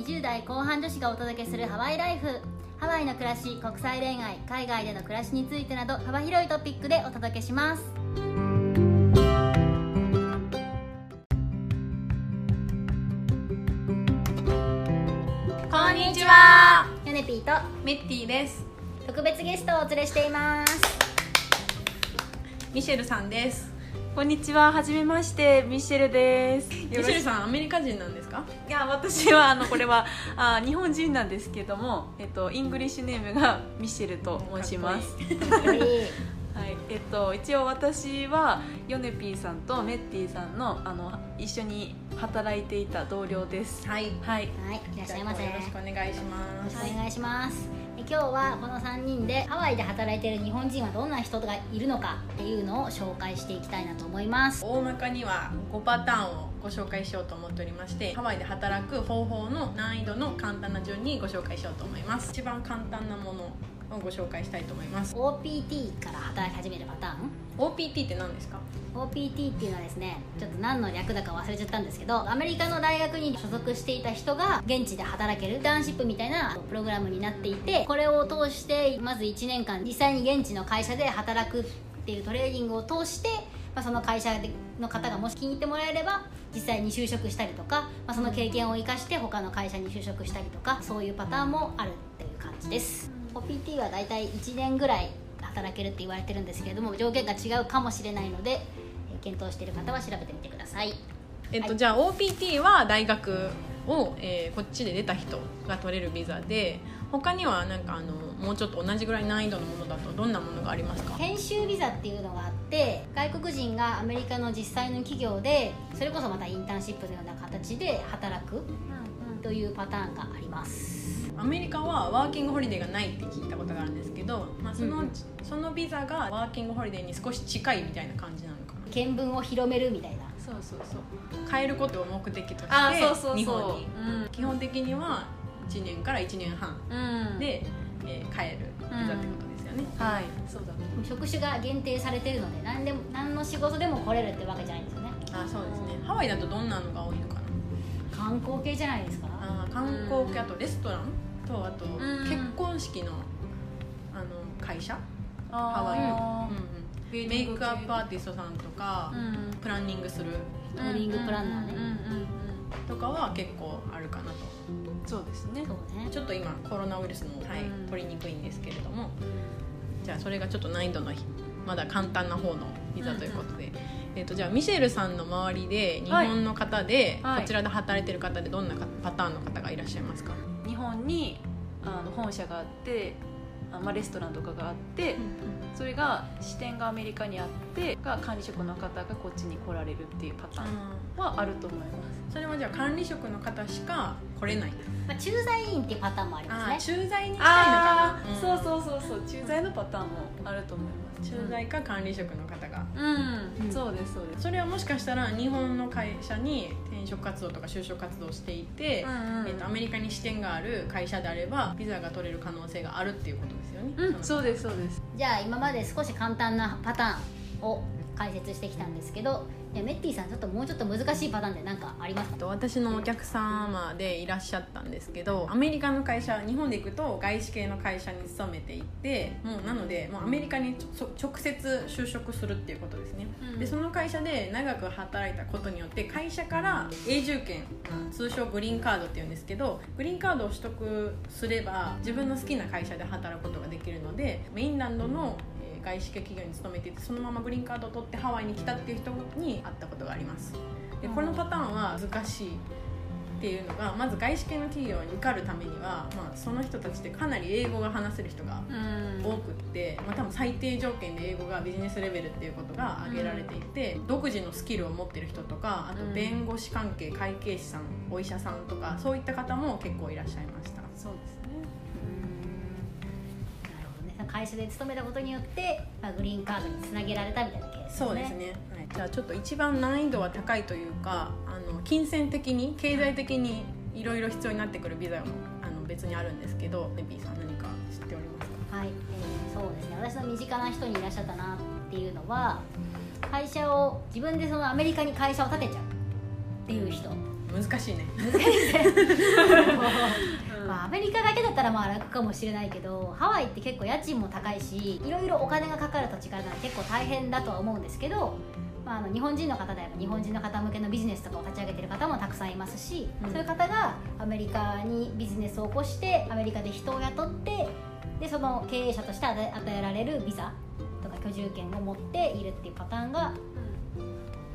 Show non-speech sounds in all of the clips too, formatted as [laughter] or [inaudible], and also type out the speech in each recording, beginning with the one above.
20代後半女子がお届けするハワイライフ。ハワイの暮らし国際恋愛海外での暮らしについてなど幅広いトピックでお届けします。こんにちは。ヨネピーとメッティです。特別ゲストをお連れしています。ミシェルさんですこんにちは、はじめまして、ミシェルです。ミシェルさんアメリカ人なんですか？いや、私はあのこれはあ日本人なんですけども、えっと English name がミシェルと申します。はいはい、えっと一応私はヨネピーさんとメッティさんのあの一緒に働いていた同僚です。はい。はい、はい。いらっしゃいませ。よよろしくお願いします。お願いします。え今日はこの3人でハワイで働いてる日本人はどんな人がいるのかっていうのを紹介していきたいなと思います。大まかには5パターンをご紹介しようと思っておりましてハワイで働く方法の難易度の簡単な順にご紹介しようと思います。一番簡単なものをご紹介したいと思います。OPT から働き始めるパターン？OPT って何ですか？OPT っていうのはですねちょっと何の略だか忘れちゃったんですけどアメリカの大学に所属していた人が現地で働けるインターンシップみたいなプログラムになっていてこれを通してまず1年間実際に現地の会社で働くっていうトレーニングを通して、まあ、その会社の方がもし気に入ってもらえれば実際に就職したりとか、まあ、その経験を生かして他の会社に就職したりとかそういうパターンもあるっていう感じです OPT はだいたい1年ぐらい働けるって言われてるんですけれども条件が違うかもしれないのでえー検討している方は調べてみてください。えっと、はい。じゃあ OPT は大学を、えーこっちで出た人が取れるビザで他にはなんかあのもうちょっと同じぐらい難易度のものだとどんなものがありますか？研修ビザっていうのがあって外国人がアメリカの実際の企業でそれこそまたインターンシップのような形で働くというパターンがありますアメリカはワーキングホリデーがないって聞いたことがあるんですけど、まあ、その、うんうん。そのビザがワーキングホリデーに少し近いみたいな感じなのかな。見聞を広めるみたいな。そうそうそう。変えることを目的としてあ、そうそうそう。日本に。うん。基本的には1年から1年半うん、で、えー変えるビザってことですよね、はい、そうだ。職種が限定されてるので何でも何の仕事でも来れるってわけじゃないんですよね。あそうですね。ハワイだとどんなのが多いのかな。観光系じゃないですか？あー観光系あとレストランとあとん。結婚式のあの会社？ハハワイの、ワうん。うん、メイクアップアーティストさんとか、うん、プランニングする。ウェディングプランナーね。うんうんうん。とかは結構あるかなと。うん、そうですね。そうね。ちょっと今コロナウイルスの、はいうん取りにくいんですけれども。じゃあそれがちょっと難易度のまだ簡単な方のビザということで、えー、とじゃあミシェルさんの周りで日本の方で、はい。こちらで働いてる方でどんなかパターンの方がいらっしゃいますか、にあの本社があって、あまあレストランとかがあって、それが支店がアメリカにあってが管理職の方がこっちに来られるっていうパターンはあると思います。それはじゃあ管理職の方しか来れない。まあ、駐在員っていうパターンもありますね。駐在に近いのかな、そうそうそうそう。駐在のパターンもあると思います。駐在か管理職の方が。うん、うん。そうですそうです。それはもしかしたら日本の会社に転職活動とか就職活動をしていて、うんうんえー、とアメリカに支店がある会社であればビザが取れる可能性があるっていうことですよね、うん、のそうですそうです。じゃあ今まで少し簡単なパターンを解説してきたんですけどいやメッティさんちょっともうちょっと難しいパターンで何かありますか？と私のお客様でいらっしゃったんですけどアメリカの会社日本で行くと外資系の会社に勤めていてもうなのでもうアメリカに直接就職するっていうことですね、うん。でその会社で長く働いたことによって会社から永住権まあ通称グリーンカードっていうんですけどグリーンカードを取得すれば自分の好きな会社で働くことができるのでメインランドのえー外資系企業に勤めていてそのままグリーンカードを取ってハワイに来たっていう人に会ったことがあります。でこのパターンは難しいっていうのがまず外資系の企業に受かるためには、まあ、その人たちってかなり英語が話せる人がうん。多くって、まあ、多分最低条件で英語がビジネスレベルっていうことが挙げられていて、独自のスキルを持ってる人とかあとうん。弁護士関係会計士さんお医者さんとかそういった方も結構いらっしゃいました。そうです会社で勤めたことによって、まあ、グリーンカードにつなげられたみたいなケースですね。そうですね、はい、じゃあちょっと一番難易度は高いというかあの金銭的に経済的にいろいろ必要になってくるビザもあの別にあるんですけどネビーさん何か知っておりますか？はい、えーそうですね。私の身近な人にいらっしゃったなっていうのは会社を自分でそのアメリカに会社を建てちゃうっていう人。難しいね。難しいねうんまあ、アメリカだけだったらまあ楽かもしれないけどハワイって結構家賃も高いしいろいろお金がかかる土地から結構大変だとは思うんですけど、まあ、あの日本人の方であれば日本人の方向けのビジネスとかを立ち上げてる方もたくさんいますし、うんそういう方がアメリカにビジネスを起こしてアメリカで人を雇ってでその経営者として与えられるビザとか居住権を持っているっていうパターンが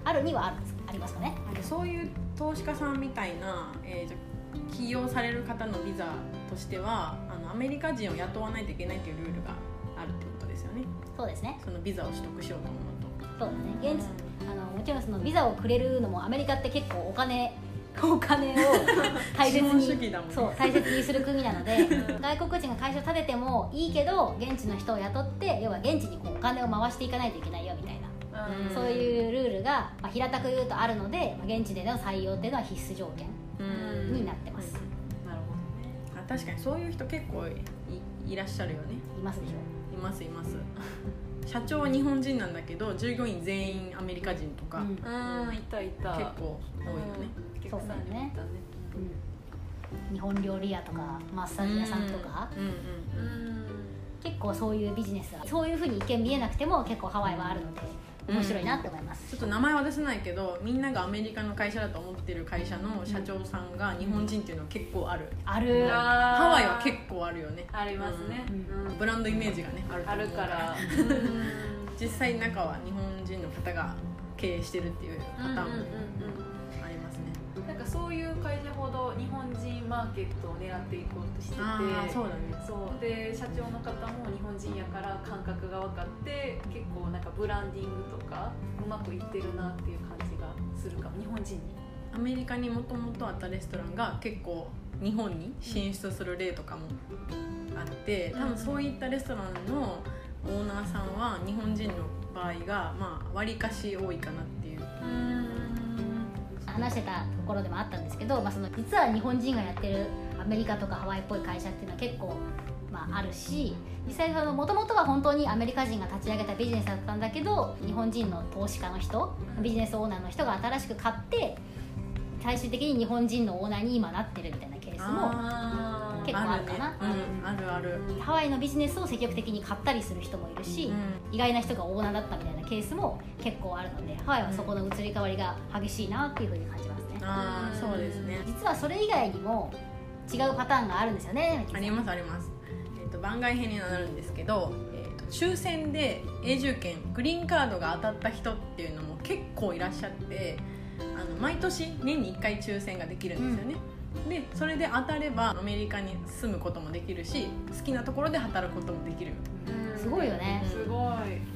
あるにはあるありますかね。そういう投資家さんみたいな、えー起用される方のビザとしてはあのアメリカ人を雇わないといけないというルールがあるってことですよね。そうですね。そのビザを取得しようと思うと。そうですね現地あのもちろんそのビザをくれるのもアメリカって結構お金 [laughs] お金を [laughs] 大切にね。そう大切にする国なので外国人が会社を立ててもいいけど現地の人を雇って要は現地にこうお金を回していかないといけないよみたいな、うん。そういうルールが、まあ、平たく言うとあるので、まあ、現地での採用っていうのは必須条件。うんになってます、なるほあ確かにそういう人結構いいらっしゃるよね。いますでしょ。いますいます。社長は日本人なんだけど従業員全員アメリカ人とか、うん。結どうんいたいた。構多いよね、結構さんにもいたね。うん。日本料理屋とかマッサージ屋さんとか、うんうんうん。結構そういうビジネスがそういうふうに一見見えなくても結構ハワイはあるので面白いなって思います、ちょっと名前は出せないけどみんながアメリカの会社だと思ってる会社の社長さんが日本人っていうのは結構ある、ある。ハワイは結構あるよね。ありますね。うん。うん。ブランドイメージがねあるとあるから。[laughs] 実際中は日本人の方が経営してるっていうパターンもかそういう会社ほど日本人マーケットを狙っていこうとしててそうだね。そう。で社長の方も日本人やから感覚が分かって結構なんかブランディングとかうまくいってるなっていう感じがするかも。日本人に。アメリカにもともとあったレストランが結構日本に進出する例とかもあって多分そういったレストランのオーナーさんは日本人の場合がまあ割かし多いかなっていう話してたところでもあったんですけど、まあ、その実は日本人がやってるアメリカとかハワイっぽい会社っていうのは結構、まあ、あるし実際もともとは本当にアメリカ人が立ち上げたビジネスだったんだけど日本人の投資家の人ビジネスオーナーの人が新しく買って最終的に日本人のオーナーに今なってるみたいなケースも結構あるかな。あるね。うん、あるある、ハワイのビジネスを積極的に買ったりする人もいるし、意外な人がオーナーだったみたいなケースも結構あるのでハワイはそこの移り変わりが激しいなっていうふうに感じますね。ああそうですね。実はそれ以外にも違うパターンがあるんですよねありますあります、えー、と番外編になるんですけど、えー、と抽選で永住権グリーンカードが当たった人っていうのも結構いらっしゃってあの毎年年に1回抽選ができるんですよね、でそれで当たればアメリカに住むこともできるし好きなところで働くこともできる。うん。すごいよね。すごい。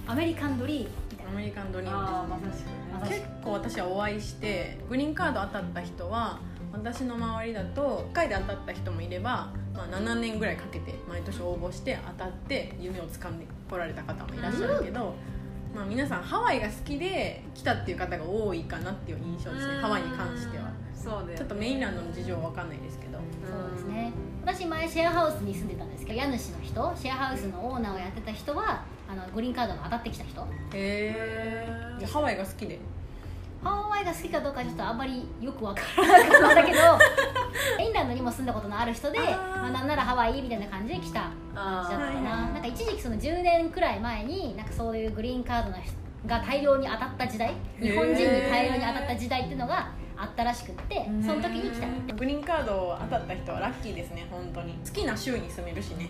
アメリカンドリームアメリカンドリーああムまさしくね。結構私はお会いしてグリーンカード当たった人は私の周りだと1回で当たった人もいれば、まあ、7年ぐらいかけて毎年応募して当たって夢を掴んでこられた方もいらっしゃるけど、まあ、皆さんハワイが好きで来たっていう方が多いかなっていう印象ですね。ハワイに関してはそうだよね。ちょっとメインランドの事情は分かんないですけど。そうですね。私前シェアハウスに住んでたんですけど家主の人シェアハウスのオーナーをやってた人はあのグリーンカードが当たってきた人。へえじゃあハワイが好きで。ハワイが好きかどうかちょっとあんまりよくわからなかったんだけど [laughs] インランドにも住んだことのある人でまあ、なんならハワイみたいな感じで来た感じだったかな,、あーはいはい。なんか一時期その10年くらい前になんかそういうグリーンカードの人が大量に当たった時代日本人に大量に当たった時代っていうのがあったらしくってその時に来た。グリーンカード当たった人はラッキーですね本当に。好きな州に住めるしね。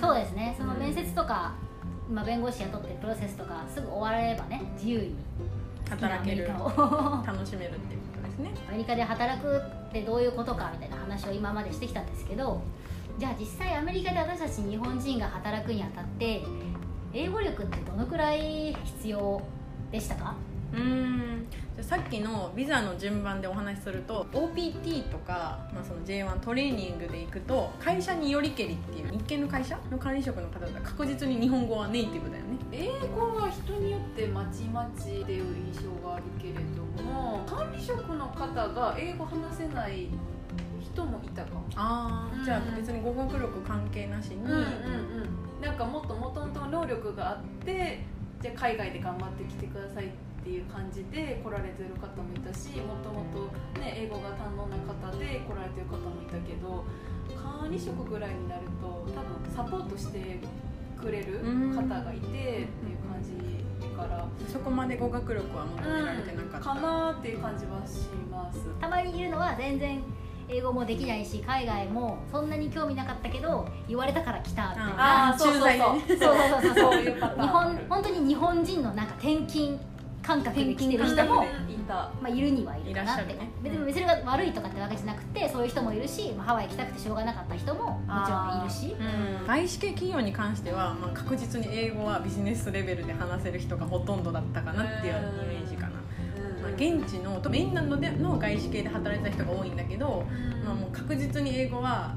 そうですね。その面接とか、まあ、弁護士雇ってプロセスとかすぐ終わればね自由に働ける。楽しめるっていうことですね。[laughs] アメリカで働くってどういうことかみたいな話を今までしてきたんですけどじゃあ実際アメリカで私たち日本人が働くにあたって英語力ってどのくらい必要でしたか？うーん。じゃあさっきのビザの順番でお話しすると OPT とか、まあ、その J1 トレーニングで行くと会社によりけりっていう日系の会社の管理職の方だったら確実に日本語はネイティブだよね。英語は人によってまちまちっていう印象があるけれども管理職の方が英語話せない人もいたかも。あうん。じゃあ別に語学力関係なしに、うんうんうん。なんかもっともともと能力があってじゃあ海外で頑張ってきてくださいっっていう感じで来られてる方もいたしもともと、ね、英語が堪能な方で来られてる方もいたけど管理職ぐらいになると多分サポートしてくれる方がいてっていう感じから。そこまで語学力は求められてなかった、かなっていう感じはします。たまにいるのは全然英語もできないし海外もそんなに興味なかったけど言われたから来たみたいなあーそうそうそう。駐そうそうそうそうそういうパターン日本本当に日本人のなんか転勤感覚で来てる人も、いた。まあ、いるにはいるかなって。いらっしゃるね。別に別にが悪いとかってわけじゃなくてそういう人もいるし、まあ、ハワイ行きたくてしょうがなかった人ももちろんいるし。うん。外資系企業に関しては、まあ、確実に英語はビジネスレベルで話せる人がほとんどだったかなっていうイメージかな、まあ、現地のメインランドでの外資系で働いてた人が多いんだけど、まあ、もう確実に英語は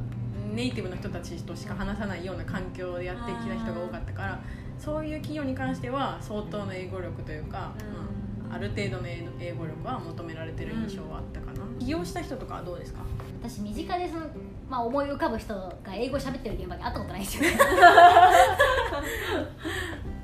ネイティブの人たちとしか話さないような環境でやってきた人が多かったからそういう企業に関しては相当の英語力というか、まあ、ある程度の英英語力は求められてる印象はあったかな、起業した人とかはどうですか？私身近でその、まあ、思い浮かぶ人が英語喋ってる現場に会ったことないですよね [laughs]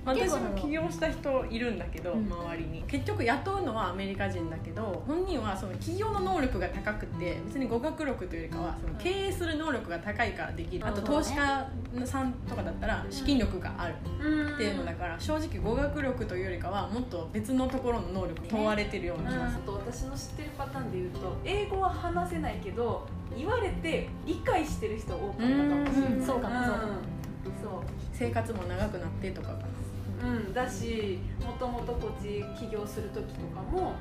私も起業した人いるんだけど、うん。周りに。結局雇うのはアメリカ人だけど本人はその起業の能力が高くて別に語学力というよりかはその経営する能力が高いからできる、あと投資家さんとかだったら資金力がある。っていうのだから正直語学力というよりかはもっと別のところの能力問われてるような気がする、と私の知ってるパターンで言うと英語は話せないけど言われて理解してる人多かったかもしれない、うん。そうかもそうかも。そう。生活も長くなってとか。かなうん、だしもともとこっち起業する時とかも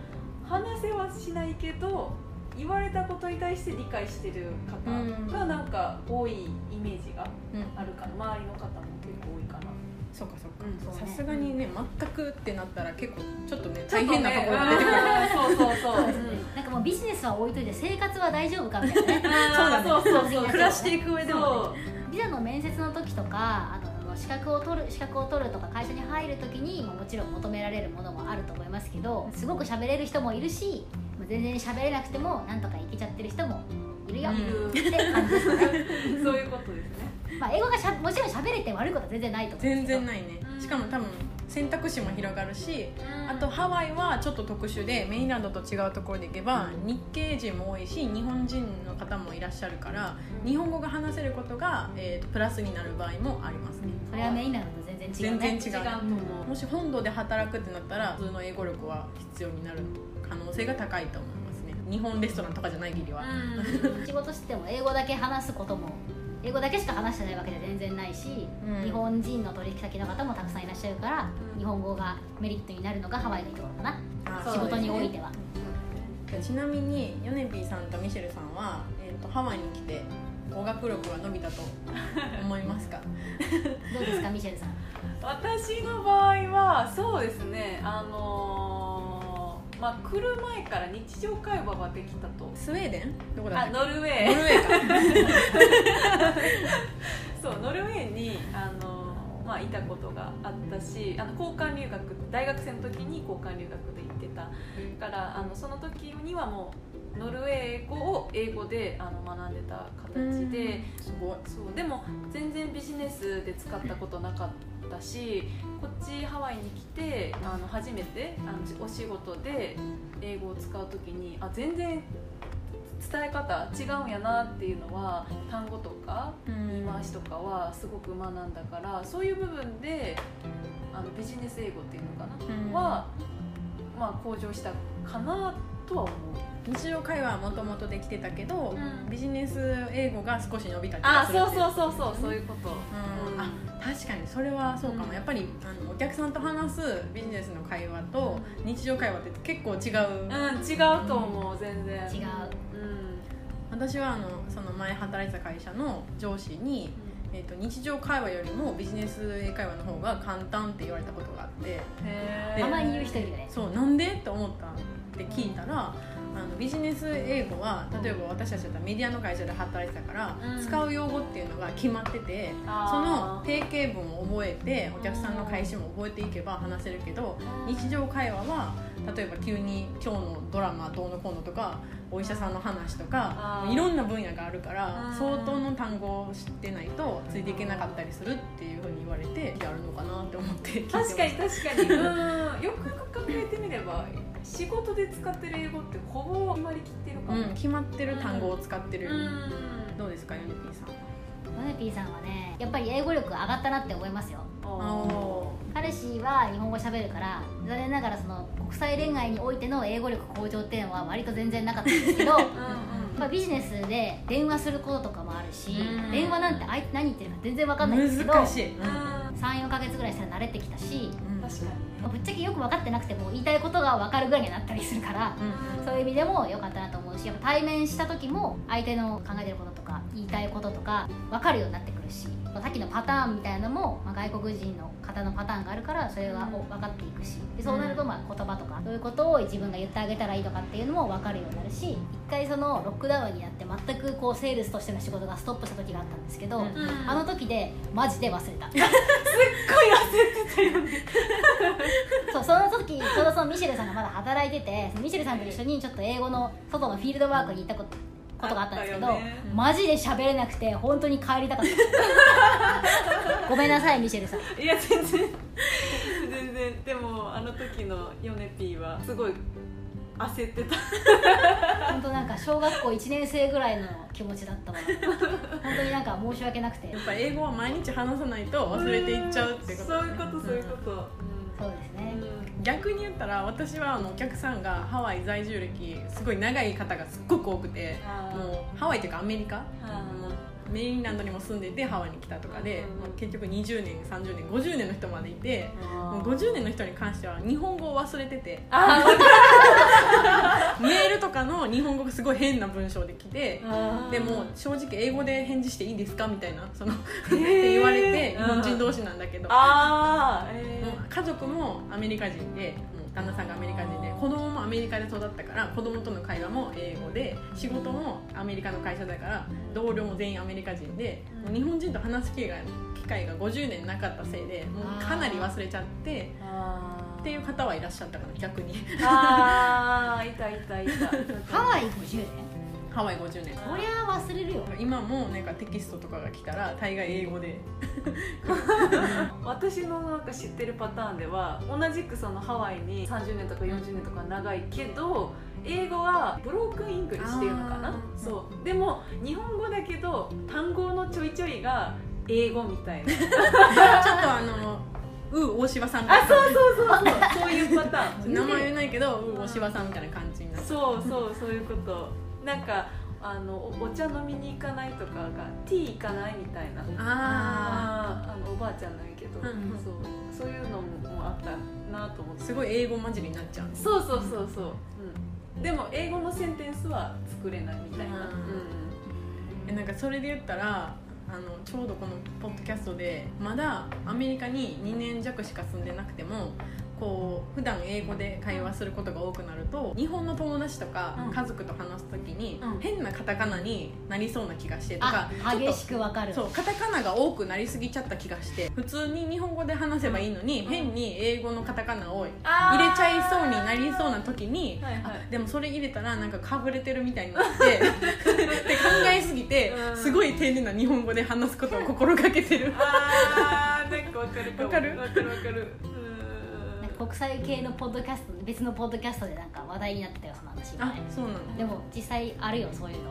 話せはしないけど言われたことに対して理解してる方がなんか多いイメージがうん。あるかな周りの方も結構多いかなそうかそううんかさすがにね全くってなったら結構ちょっとね大変なところが出てくる、うんそうそうそう。そ [laughs] うですねなんかもうビジネスは置いといて生活は大丈夫かみたいなね。そうだねそうそうそう。暮らしていく上でもね。ビザの面接の時とかあのあの資格を取る資格を取るとか会社に入る時に、まあ、もちろん求められるものもあると思いますけどすごく喋れる人もいるしまあ全然喋れなくてもなんとかいけちゃってる人もいるよ、うん。って感じですかね、そういうことですね。まあ、英語がしゃもちろん喋れて悪いことは全然ないと思うんです全然ないね。うんしかも多分選択肢も広がるしあとハワイはちょっと特殊でメインランドと違うところで行けば日系人も多いし日本人の方もいらっしゃるから日本語が話せることが、えーとプラスになる場合もありますね。それはメインなのと全然違うね。全然違う。違うと思う。もし本土で働くってなったら普通の英語力は必要になる可能性が高いと思いますね。日本レストランとかじゃない限りは、[laughs] 仕事してても英語だけ話すことも英語だけしか話してないわけじゃ全然ないし、うん。日本人の取引先の方もたくさんいらっしゃるから、うん。日本語がメリットになるのがハワイのいいところかな。あそう仕事においては。ちなみにヨネピーさんとミシェルさんは、えー、とハワイに来て語学力は伸びたと [laughs] 思いますか？どうですかミシェルさん？[laughs] 私の場合はそうですね。あのーまあ来る前から日常会話はできたと。スウェーデン？どこだあノルウェー。ノルウェーか。[laughs] そうノルウェーにあの、まあ、いたことがあったしあの交換留学大学生の時に交換留学で行ってた。からあのその時にはもうノルウェー語を英語であの学んでた形で、すごい。そうでも全然ビジネスで使ったことなかったしこっちハワイに来てあの初めてあのお仕事で英語を使う時にあ全然伝え方違うんやなっていうのは単語とか言い回しとかはすごく学んだからそういう部分であのビジネス英語っていうのかな、うん。は、まあ、向上したかなとは思う。日常会話はもともとできてたけど、うん。ビジネス英語が少し伸びた気するそう。そううそうそうそういうこと、うん。あ確かにそれはそうかも、うん。やっぱりあのお客さんと話すビジネスの会話と日常会話って結構違う、うん、違うと思う、全然。違う。うん。私はあのその前働いてた会社の上司に、えー、と日常会話よりもビジネス英会話の方が簡単って言われたことがあって。へでたまに言う人いるよね。そうなんで？って思ったって聞いたらあのビジネス英語は例えば私たちだったらメディアの会社で働いてたから、うん。使う用語っていうのが決まっててその定型文を覚えてお客さんの返しも覚えていけば話せるけど日常会話は例えば急に今日のドラマどうのこうのとかお医者さんの話とかいろんな分野があるからうん。相当の単語を知ってないとついていけなかったりするっていうふうに言われてやるのかなって思って確かに確かに。うん。よく考えてみれば仕事で使ってる英語ってほぼ決まりきってるかも、うん、決まってる単語を使ってる。よ、うん。どうですかヨネピーさん。ヨネピーさんはねやっぱり英語力上がったなって思いますよ。お彼氏は日本語喋るから残念ながらその国際恋愛においての英語力向上っていうのは割と全然なかったんですけどーうん。まあ、ビジネスで電話することとかもあるし、うん。電話なんて相手何言ってるか全然分かんないんですけど難しい、うん。34か月ぐらいしたら慣れてきたし、うん。確かにぶっちゃけよく分かってなくても言いたいことが分かるぐらいにはなったりするから、うん。そういう意味でも良かったなと思うしやっぱ対面した時も相手の考えてることとか言いたいこととか分かるようになってくるしさっきのパターンみたいなのも、まあ、外国人の方のパターンがあるからそれがお分かっていくしでそうなるとまあ言葉とかどういうことを自分が言ってあげたらいいとかっていうのも分かるようになるし一回そのロックダウンになって全くこうセールスとしての仕事がストップした時があったんですけど、うん。あの時でマジで忘れた。そうその時ちょうどそのミシェルさんがまだ働いててミシェルさんと一緒にちょっと英語の外のフィールドワークに行ったことことがあったんですけど、ね。マジで喋れなくて本当に帰りたかった。[laughs] ごめんなさいミシェルさん。いや全然。全然。でもあの時のヨネピーはすごい焦ってた。本当なんか小学校1年生ぐらいの気持ちだったわ。本当になんか申し訳なくて。やっぱ英語は毎日話さないと忘れていっちゃうってことそういうことそういうこと、そうですね、逆に言ったら私はあのお客さんがハワイ在住歴すごい長い方がすっごく多くてもうハワイというかアメリカメインランドにも住んでてハワイに来たとかで、うんまあ結局20年30年50年の人までいてあもう50年の人に関しては日本語を忘れてて。あ [laughs] メールとかの日本語がすごい変な文章で来てーでも正直英語で返事していいですかみたいなそのって言われて日本人同士なんだけど。家族もアメリカ人で旦那さんがアメリカ人で子供もアメリカで育ったから子供との会話も英語で仕事もアメリカの会社だから同僚も全員アメリカ人でもう日本人と話す機会機会が50年なかったせいでもうかなり忘れちゃってっていう方はいらっしゃったかな逆に。あーいたいたいた。[laughs] ハワイ50年？ハワイ50年。こりゃ忘れるよ。今もなんかテキストとかが来たら大概英語で。[laughs] 私のなんか知ってるパターンでは同じくそのハワイに30年とか40年とか長いけど英語は broken English っていうのかな？そう。でも日本語だけど単語のちょいちょいが英語みたいな。[laughs] ちょっとあのルー大柴さんみたいなあそう [laughs] そうそうそう。そういうパターン。名前言えないけどルー大柴さんみたいな感じになってそうそうそういうことなんかあのおお茶飲みに行かないとかが tea 行かないみたいな。ああのおばあちゃんなんやけど、うんうん。そう。そういうのもあったなと思って。あすごい英語混じりになっちゃうそうそうそうそう、うん、でも英語のセンテンスは作れないみたいな、うん。うん。えなんかそれで言ったらあのちょうどこのポッドキャストでまだアメリカに2年弱しか住んでなくてもこう普段英語で会話することが多くなると日本の友達とかうん。家族と話す時にうん。変なカタカナになりそうな気がしてとかあ激ちょっしくわかる。とそうカタカナが多くなりすぎちゃった気がして普通に日本語で話せばいいのに、うん。変に英語のカタカナを入れちゃいそうになりそうな時にはいはい。あでもそれ入れたらなんかかぶれてるみたいになって [laughs] って考えすぎてうん。すごい丁寧な日本語で話すことを心がけてる。あーなんかわかるわかる？わかるわかる国際系のポッドキャスト別のポッドキャストでなんか話題になってたよその話今あねそうなのでも実際あるよそういうの。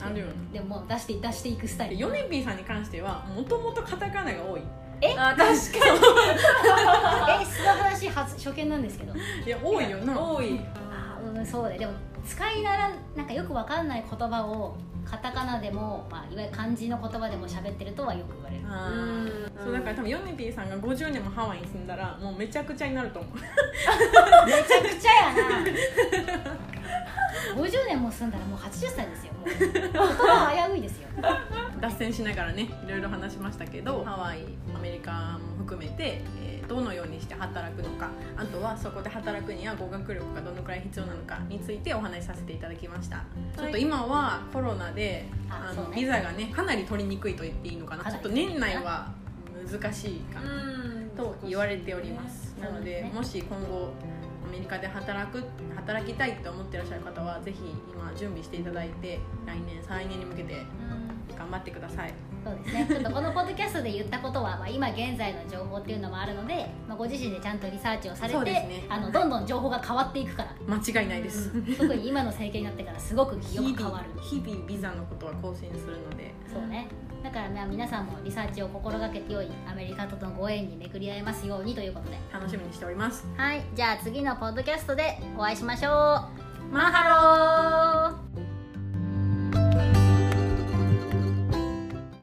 あるよ。ねでももう出して出していくスタイル。でヨネピーさんに関してはもともとカタカナが多い。え？あ確かえその話初初見なんですけど。いや多いよな。に多い。あーうんそうででも使いならなんかよくわかんない言葉をカタカナでも、まあ、いわゆる漢字の言葉でも喋ってるとはよく言われる。そうだから多分ヨネピーさんが50年もハワイに住んだらもうめちゃくちゃになると思う。[laughs] めちゃくちゃやな。50年も住んだらもう80歳ですよ。もう言葉危ういですよ。脱線しながらねいろいろ話しましたけどハワイアメリカも含めて、えーどのようにして働くのかあとはそこで働くには語学力がどのくらい必要なのかについてお話しさせていただきました、ちょっと今はコロナであの、ね。ビザがねかなり取りにくいと言っていいのかな？ちょっと年内は難しいかな、うんと言われておりますなので、もし今後アメリカで働く働きたいと思ってらっしゃる方はぜひ今準備していただいて来年再来年に向けて頑張ってくださいそうですね。ちょっとこのポッドキャストで言ったことは、まあ、今現在の情報っていうのもあるので、まあ、ご自身でちゃんとリサーチをされて、ね。あのどんどん情報が変わっていくから、間違いないです、うん。特に今の政権になってからすごくよく変わる日々日々ビザのことは更新するので。そうね。だからまあ皆さんもリサーチを心がけてよいアメリカとのご縁に巡り合えますようにということで。楽しみにしております。はい。じゃあ次のポッドキャストでお会いしましょう。 mahalo